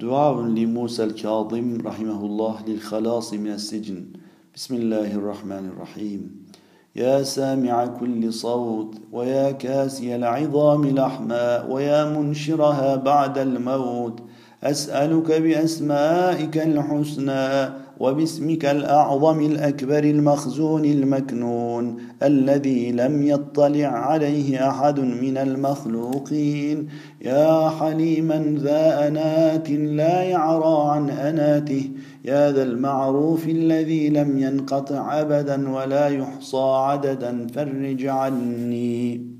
دعاء لموسى الكاظم رحمه الله للخلاص من السجن. بسم الله الرحمن الرحيم. يا سامع كل صوت ويا كاسي العظام لحما ويا منشرها بعد الموت. أسألك بأسمائك الحسنى وباسمك الأعظم الأكبر المخزون المكنون الذي لم يطلع عليه أحد من المخلوقين. يا حليما ذا أنات لا يعرى عن أناته. يا ذا المعروف الذي لم ينقطع أبدا ولا يحصى عددا فرج عني.